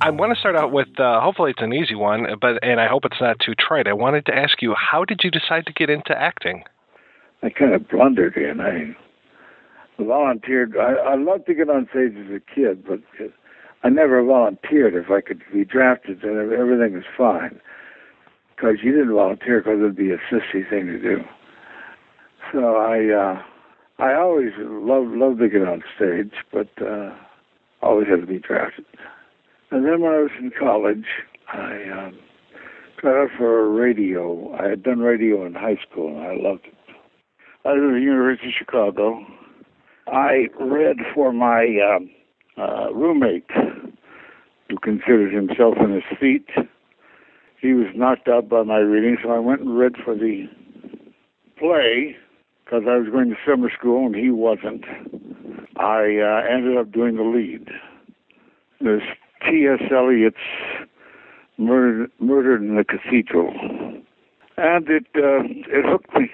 I want to start out with uh, hopefully it's an easy one, but and I hope it's not too trite. I wanted to ask you, how did you decide to get into acting? I kind of blundered in. I volunteered. I, I loved to get on stage as a kid, but I never volunteered. If I could be drafted, then everything was fine. Because you didn't volunteer because it'd be a sissy thing to do. So I, uh, I always loved loved to get on stage, but uh, always had to be drafted. And then when I was in college, I um, tried out for radio. I had done radio in high school, and I loved it. I was at the University of Chicago. I read for my um, uh, roommate, who considered himself in his feet. He was knocked out by my reading, so I went and read for the play because I was going to summer school and he wasn't. I uh, ended up doing the lead. There's T.S. Eliot's Murdered, Murdered in the Cathedral. And it, uh, it hooked me.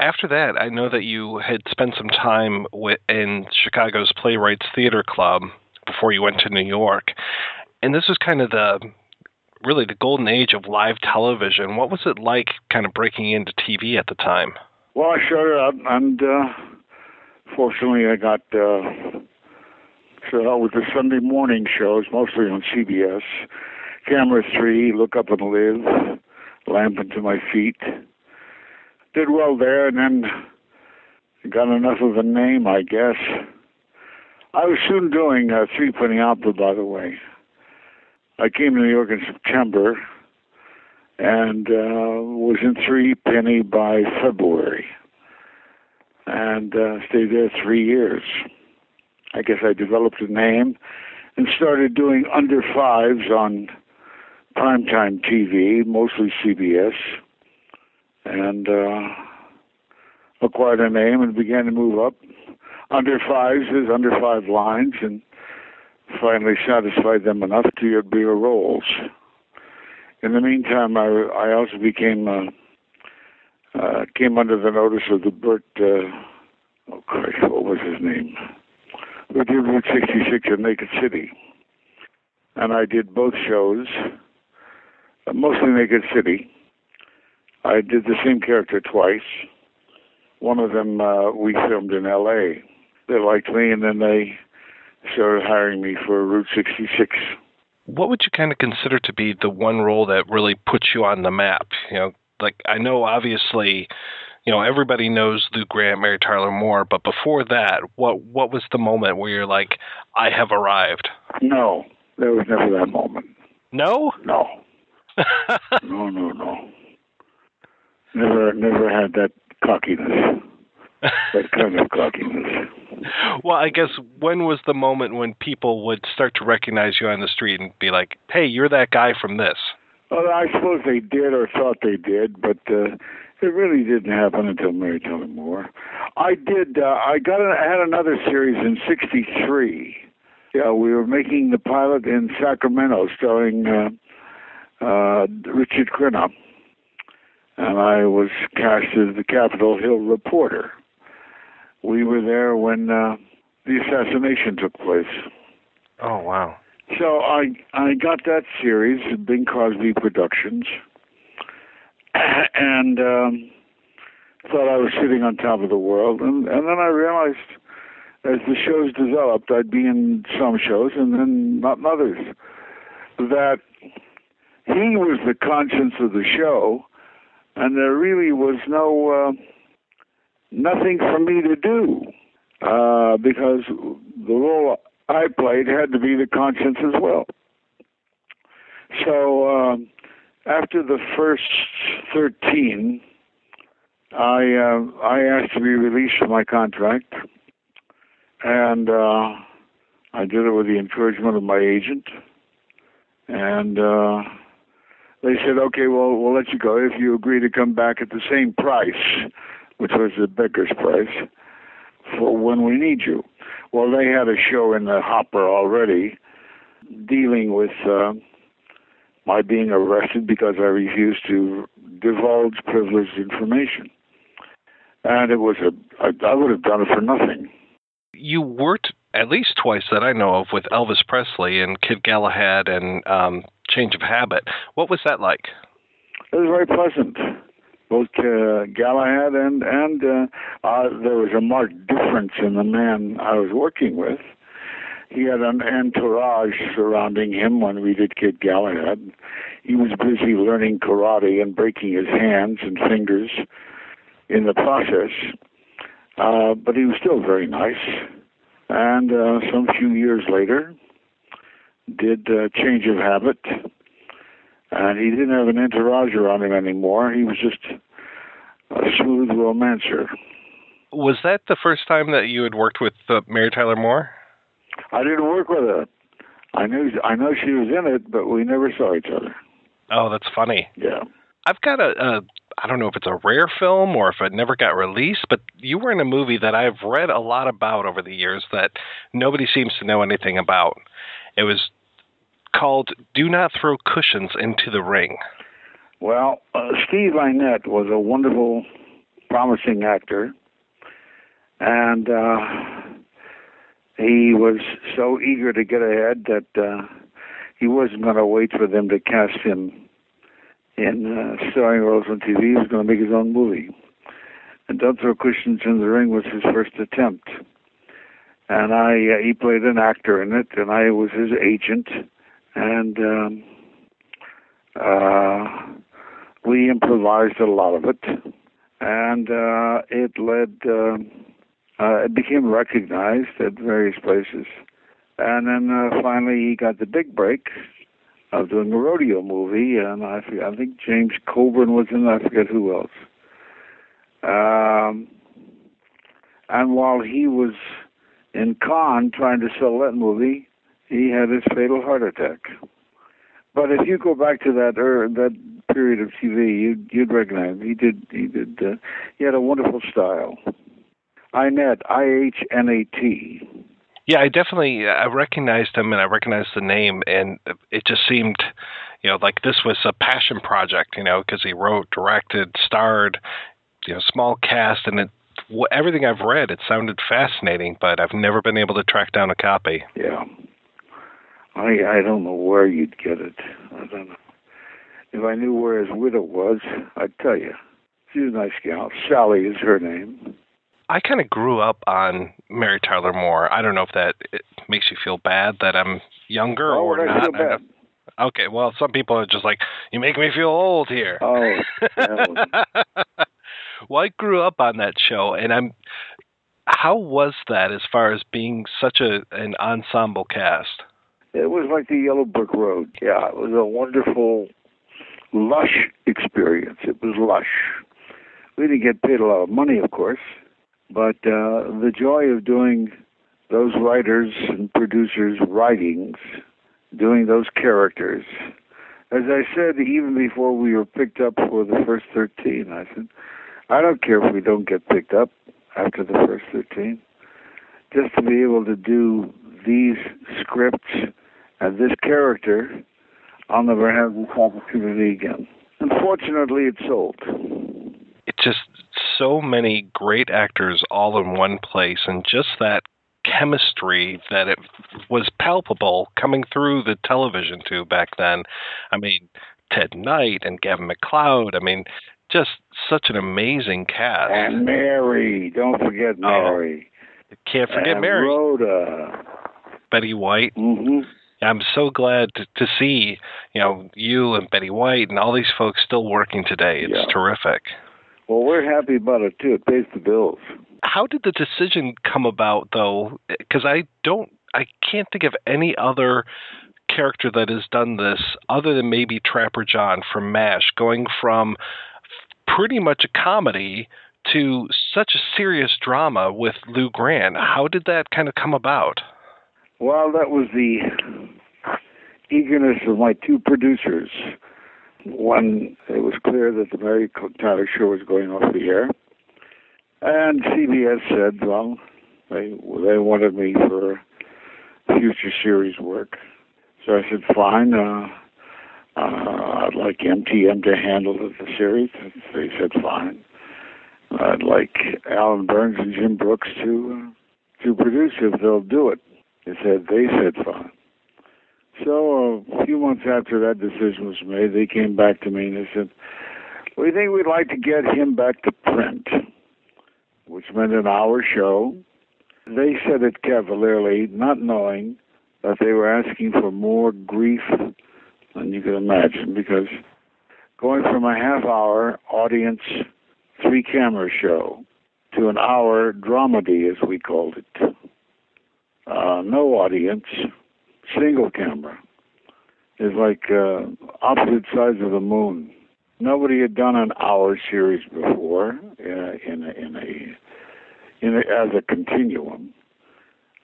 After that, I know that you had spent some time with, in Chicago's Playwrights Theater Club before you went to New York. And this was kind of the really the golden age of live television. What was it like kind of breaking into TV at the time? Well, I showed up, and uh, fortunately, I got uh, so out with the Sunday morning shows, mostly on CBS. Camera 3, Look Up and Live, Lamp Unto My Feet. Did well there, and then got enough of a name, I guess. I was soon doing uh, Three Penny Opera, by the way. I came to New York in September and uh, was in Three Penny by February, and uh, stayed there three years. I guess I developed a name and started doing under fives on primetime TV, mostly CBS, and uh, acquired a name and began to move up. Under fives is under five lines, and finally satisfied them enough to get bigger roles. In the meantime, I, I also became uh, uh, came under the notice of the Burt. Uh, oh Christ, what was his name? We did Route 66 in Naked City. And I did both shows, uh, mostly Naked City. I did the same character twice. One of them uh, we filmed in L.A. They liked me, and then they started hiring me for Route 66. What would you kind of consider to be the one role that really puts you on the map? You know, like I know obviously you know, everybody knows Lou Grant, Mary Tyler Moore, but before that, what what was the moment where you're like, I have arrived? No, there was never that moment. No? No. no, no, no. Never never had that cockiness. that kind of cockiness. Well, I guess when was the moment when people would start to recognize you on the street and be like, "Hey, you're that guy from this"? Well, I suppose they did or thought they did, but uh, it really didn't happen until Mary Tyler Moore. I did. Uh, I got. A, I had another series in '63. Yeah, we were making the pilot in Sacramento, starring uh, uh, Richard Crenna, and I was cast as the Capitol Hill reporter. We were there when uh, the assassination took place. Oh wow! So I I got that series, Bing Crosby Productions and um, thought I was sitting on top of the world. And, and then I realized as the shows developed, I'd be in some shows and then not in others. That he was the conscience of the show, and there really was no uh, nothing for me to do uh, because the role I played had to be the conscience as well. So. Um, after the first 13, I uh, I asked to be released from my contract, and uh, I did it with the encouragement of my agent, and uh, they said, "Okay, well, we'll let you go if you agree to come back at the same price, which was the Becker's price, for when we need you." Well, they had a show in the hopper already, dealing with uh, my being arrested because I refused to divulge privileged information, and it was a I, I would have done it for nothing. You worked at least twice that I know of with Elvis Presley and Kid Galahad and um, Change of Habit. What was that like? It was very pleasant. Both uh, Galahad and and uh, uh, there was a marked difference in the man I was working with. He had an entourage surrounding him when we did Kid Galahad. He was busy learning karate and breaking his hands and fingers in the process. Uh, but he was still very nice. And uh, some few years later, did uh, Change of Habit, and he didn't have an entourage around him anymore. He was just a smooth romancer. Was that the first time that you had worked with uh, Mary Tyler Moore? I didn't work with her. I knew I know she was in it, but we never saw each other. Oh, that's funny. Yeah. I've got a, a I don't know if it's a rare film or if it never got released, but you were in a movie that I've read a lot about over the years that nobody seems to know anything about. It was called "Do Not Throw Cushions into the Ring." Well, uh, Steve Ihnat was a wonderful, promising actor, and uh, he was so eager to get ahead that uh, he wasn't going to wait for them to cast him in uh, starring roles on TV. He was going to make his own movie. And Don't Throw Cushions in the Ring was his first attempt. And I, uh, he played an actor in it, and I was his agent. And um, uh, we improvised a lot of it, and uh, it led. Uh, uh, it became recognized at various places, and then uh, finally he got the big break of doing a rodeo movie, and I, forget, I think James Coburn was in. I forget who else. Um, and while he was in Cannes trying to sell that movie, he had his fatal heart attack. But if you go back to that er, that period of TV, you'd you'd recognize him. He did he did uh, he had a wonderful style. Ihnat, I H N A T. Yeah, I definitely I recognized him and I recognized the name, and it just seemed, you know, like this was a passion project, you know, because he wrote, directed, starred, you know, small cast, and it everything I've read, it sounded fascinating, but I've never been able to track down a copy. Yeah. I I don't know where you'd get it. I don't know. If I knew where his widow was, I'd tell you. She's a nice gal. Sally is her name. I kind of grew up on Mary Tyler Moore. I don't know if that eh, makes you feel bad that I'm younger oh, or not. Okay, well, some people are just like, you make me feel old here. Oh, well, I grew up on that show, and I'm. How was that as far as being such a an ensemble cast? It was like the Yellow Brick Road. Yeah, it was a wonderful, lush experience. It was lush. We didn't get paid a lot of money, of course, but uh, the joy of doing those writers and producers' writings, doing those characters. As I said, even before we were picked up for the first 13, I said, I don't care if we don't get picked up after the first 13. Just to be able to do these scripts and this character, I'll never have this opportunity again. Unfortunately, it sold. It's just so many great actors all in one place, and just that chemistry that it was palpable coming through the television tube back then. I mean, Ted Knight and Gavin MacLeod. I mean, just such an amazing cast. And Mary, don't forget Mary. Oh, can't forget and Mary. Rhoda. Betty White. hmm I'm so glad to, to see, you know, you and Betty White and all these folks still working today. It's Yeah. terrific. Well, we're happy about it too. It pays the bills. How did the decision come about, though? Because I don't, I can't think of any other character that has done this other than maybe Trapper John from MASH, going from pretty much a comedy to such a serious drama with Lou Grant. How did that kind of come about? Well, that was the eagerness of my two producers. When it was clear that the Mary Tyler Show was going off the air, and CBS said, well, they they wanted me for future series work. So I said, fine. Uh, uh, I'd like MTM to handle the series. They said, fine. I'd like Allan Burns and Jim Brooks to uh, to produce if they'll do it. They said they said fine. Few months after that decision was made, they came back to me and they said, "We think we'd like to get him back to print," which meant an hour show. They said it cavalierly, not knowing that they were asking for more grief than you could imagine, because going from a half-hour audience three camera show to an hour dramedy, as we called it. Uh, no audience, single camera. Is like uh, opposite sides of the moon. Nobody had done an hour series before uh, in a, in a in a, as a continuum.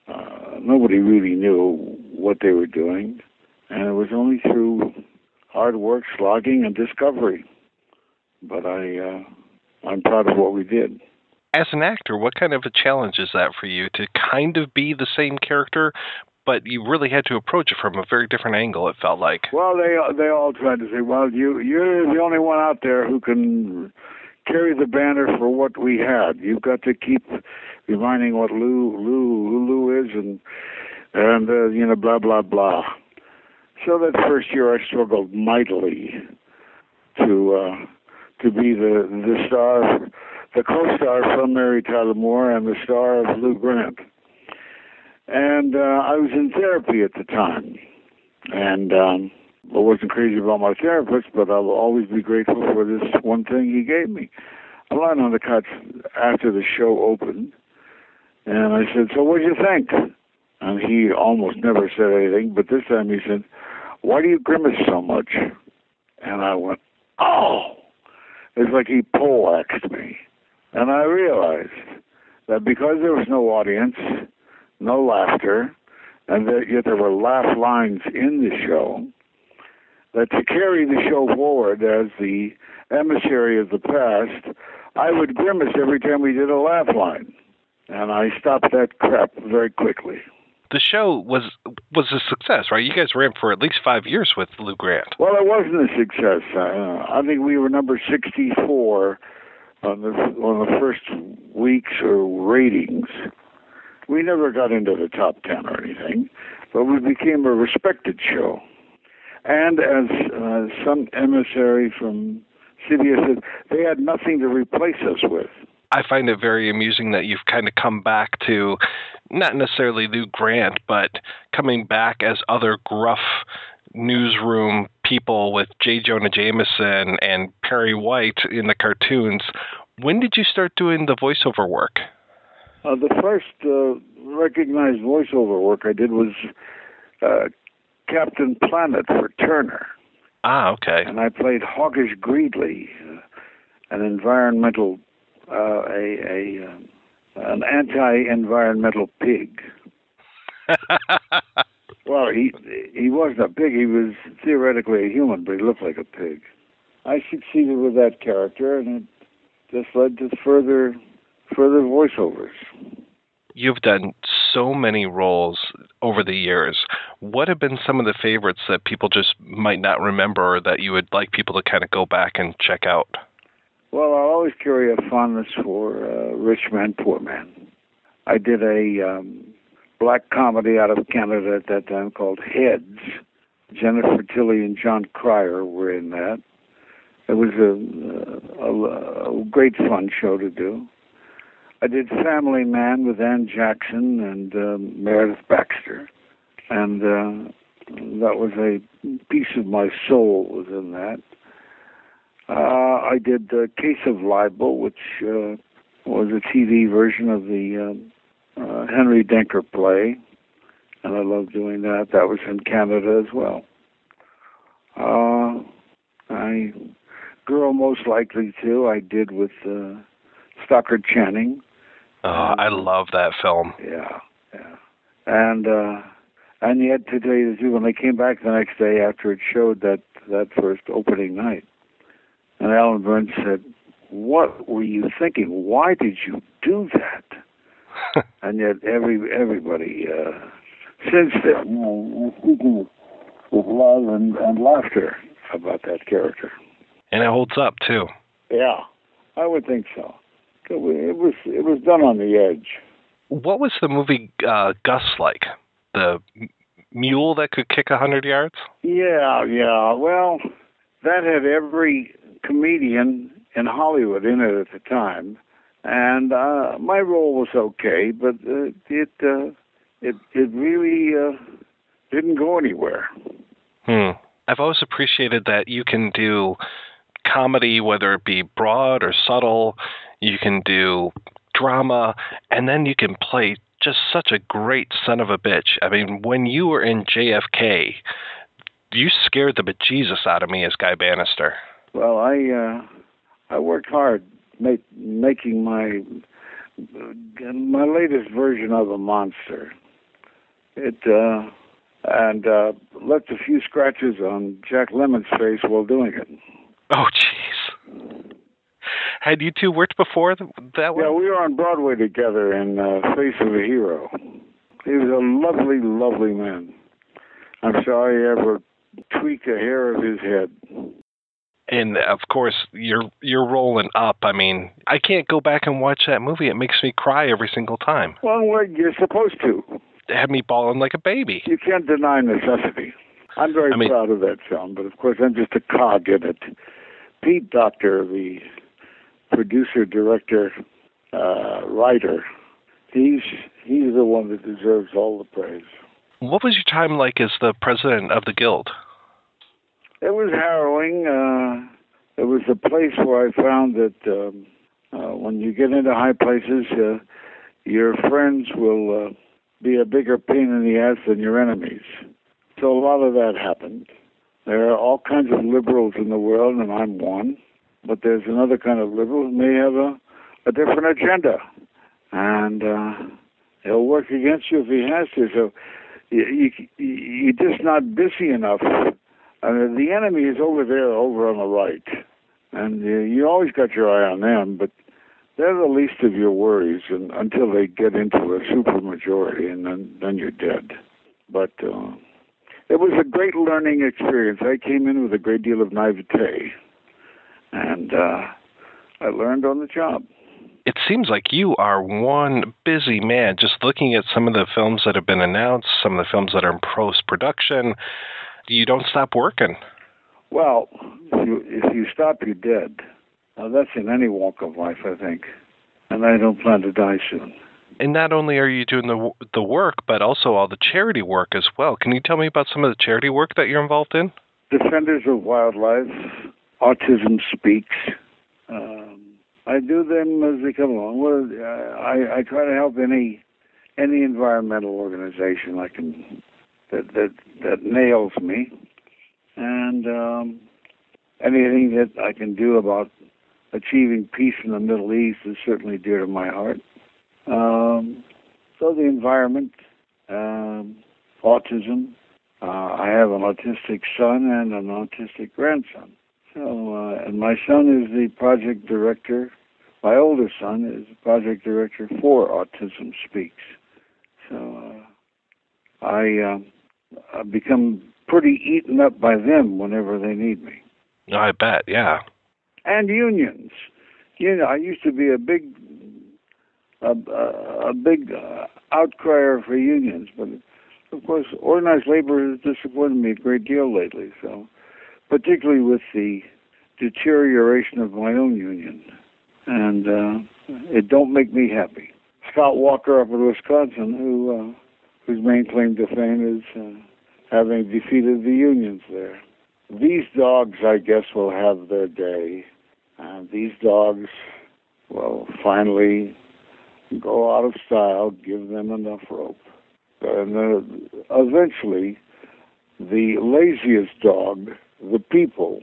Uh, nobody really knew what they were doing, and it was only through hard work, slogging, and discovery. But I uh, I'm proud of what we did. As an actor, what kind of a challenge is that for you to kind of be the same character, but you really had to approach it from a very different angle. It felt like. Well, they they all tried to say, "Well, you you're the only one out there who can carry the banner for what we had. You've got to keep reminding what Lou Lou Lou, is, and and uh, you know blah blah blah." So that first year, I struggled mightily to. Uh, to be the the star, the co-star from Mary Tyler Moore and the star of Lou Grant. And uh, I was in therapy at the time, and um, I wasn't crazy about my therapist, but I'll always be grateful for this one thing he gave me. I lying on the couch after the show opened, and I said, "So what do you think?" And he almost never said anything, but this time he said, "Why do you grimace so much?" And I went, "Oh." It's like he poleaxed me. And I realized that because there was no audience, no laughter, and that yet there were laugh lines in the show, that to carry the show forward as the emissary of the past, I would grimace every time we did a laugh line. And I stopped that crap very quickly the show was was a success, right? You guys ran for at least five years with Lou Grant. Well, it wasn't a success. Uh, I think we were number sixty-four on the on the first weeks or ratings. We never got into the top ten or anything, but we became a respected show. And as uh, some emissary from CBS said, they had nothing to replace us with. I find it very amusing that you've kind of come back to not necessarily Lou Grant, but coming back as other gruff newsroom people with J. Jonah Jameson and Perry White in the cartoons. When did you start doing the voiceover work? Uh, the first uh, recognized voiceover work I did was uh, Captain Planet for Turner. Ah, okay. And I played Hoggish Greedly, uh, an environmental uh, a, a um, an anti-environmental pig. well, he he wasn't a pig. He was theoretically a human, but he looked like a pig. I succeeded with that character, and it just led to further further voiceovers. You've done so many roles over the years. What have been some of the favorites that people just might not remember, or that you would like people to kind of go back and check out? Well, I'll always carry a fondness for uh, Rich Man, Poor Man. I did a um, black comedy out of Canada at that time called Heads. Jennifer Tilly and Jon Cryer were in that. It was a, a, a great fun show to do. I did Family Man with Anne Jackson and uh, Meredith Baxter, and uh, that was a piece of my soul was in that. Uh, I did the Case of Libel, which uh, was a TV version of the uh, uh, Henry Denker play, and I love doing that. That was in Canada as well. Uh, I Girl Most Likely To, I did with uh, Stockard Channing. Oh, I love that film. Yeah, yeah. And uh, And yet, to tell you the truth, when they came back the next day after it showed that that first opening night, and Allan Burns said, "What were you thinking? Why did you do that?" and yet, every everybody uh, since then, you know, with love and, and laughter about that character. And it holds up too. Yeah, I would think so. It was it was done on the edge. What was the movie uh, Gus like? The mule that could kick a hundred yards? Yeah, yeah. Well, that had every comedian in Hollywood in it at the time, and uh, my role was okay, but uh, it uh, it it really uh, didn't go anywhere. Hmm. I've always appreciated that you can do comedy, whether it be broad or subtle. You can do drama, and then you can play just such a great son of a bitch. I mean, when you were in JFK, you scared the bejesus out of me as Guy Banister. Well, I uh, I worked hard make, making my my latest version of a monster. It uh, and uh, left a few scratches on Jack Lemmon's face while doing it. Oh. Had you two worked before that one? Yeah, we were on Broadway together in uh, Face of a Hero. He was a lovely, lovely man. I'm sorry he ever tweaked a hair of his head. And of course, you're you're rolling up. I mean, I can't go back and watch that movie. It makes me cry every single time. Well, you're supposed to. It had me bawling like a baby. You can't deny necessity. I'm very I mean- proud of that film, but of course I'm just a cog in it. Pete Docter, the producer, director, uh, writer, he's he's the one that deserves all the praise. What was your time like as the president of the guild? It was harrowing. Uh, it was a place where I found that um, uh, when you get into high places, uh, your friends will uh, be a bigger pain in the ass than your enemies. So a lot of that happened. There are all kinds of liberals in the world, and I'm one. But there's another kind of liberal who may have a, a different agenda, and uh, he'll work against you if he has to. So you, you, you're just not busy enough. Uh, the enemy is over there, over on the right, and uh, you always got your eye on them. But they're the least of your worries, and until they get into a supermajority, and then then you're dead. But uh, it was a great learning experience. I came in with a great deal of naivete, and uh, I learned on the job. It seems like you are one busy man. Just looking at some of the films that have been announced, some of the films that are in post production, you don't stop working. Well, if you, if you stop, you're dead. Now, that's in any walk of life, I think. And I don't plan to die soon. And not only are you doing the the work, but also all the charity work as well. Can you tell me about some of the charity work that you're involved in? Defenders of Wildlife, Autism Speaks. Um, I do them as they come along. Well, I, I try to help any any environmental organization I can that that that nails me, and um, anything that I can do about achieving peace in the Middle East is certainly dear to my heart. Um, so the environment, um, autism. Uh, I have an autistic son and an autistic grandson. So, uh, and my son is the project director. My older son is the project director for Autism Speaks. So, uh, I um, I've become pretty eaten up by them whenever they need me. I bet, yeah. And unions. You know, I used to be a big, a, a, a big uh, outcrier for unions, but of course, organized labor has disappointed me a great deal lately. So, particularly with the deterioration of my own union, and uh, it don't make me happy. Scott Walker up in Wisconsin, who uh, whose main claim to fame is uh, having defeated the unions there. These dogs, I guess, will have their day. And these dogs will finally go out of style, give them enough rope. And uh, eventually, the laziest dog, the people,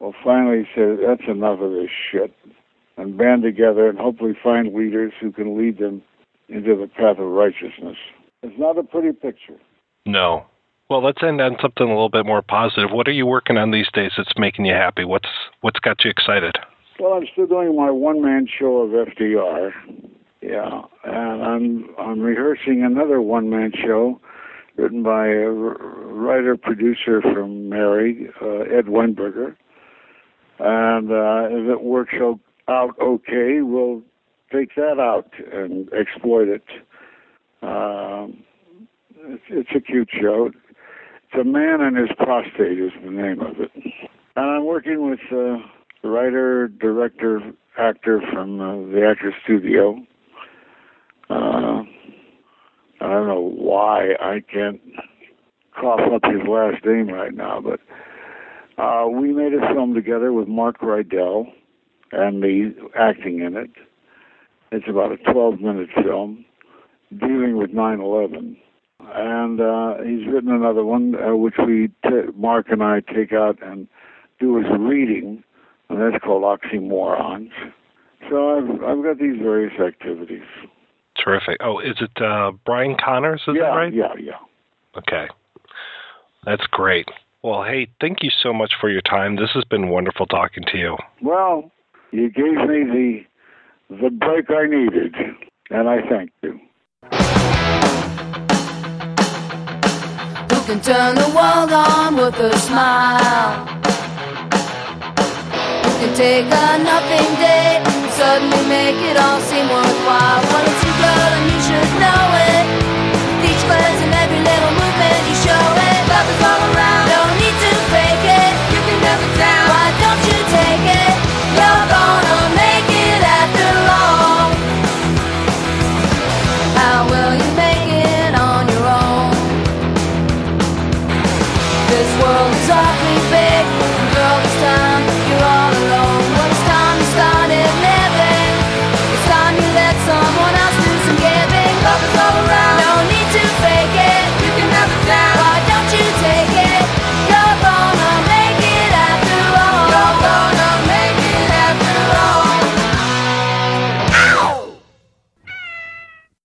will finally say, that's enough of this shit, and band together and hopefully find leaders who can lead them into the path of righteousness. It's not a pretty picture. No. Well, let's end on something a little bit more positive. What are you working on these days that's making you happy? What's what's got you excited? Well, I'm still doing my one man show of FDR. Yeah, and I'm I'm rehearsing another one man show written by a writer producer from Mary, uh, Ed Weinberger. And uh, if it works out okay, we'll take that out and exploit it. Um, it's, it's a cute show. It's a man and his prostate is the name of it. And I'm working with uh, writer, director, actor from uh, the Actors Studio. Uh, I don't know why I can't cough up his last name right now, but uh, we made a film together with Mark Rydell and me acting in it. It's about a 12 minute film dealing with 9 11. And uh, he's written another one, uh, which we, t- Mark and I, take out and do as a reading, and that's called Oxymorons. So I've, I've got these various activities. Terrific. Oh, is it uh, Brian Connors? Is yeah, that right? Yeah, yeah. Okay. That's great. Well, hey, thank you so much for your time. This has been wonderful talking to you. Well, you gave me the the break I needed, and I thank you. Who can turn the world on with a smile? Who can take a nothing day and suddenly make it all seem worthwhile? Know it.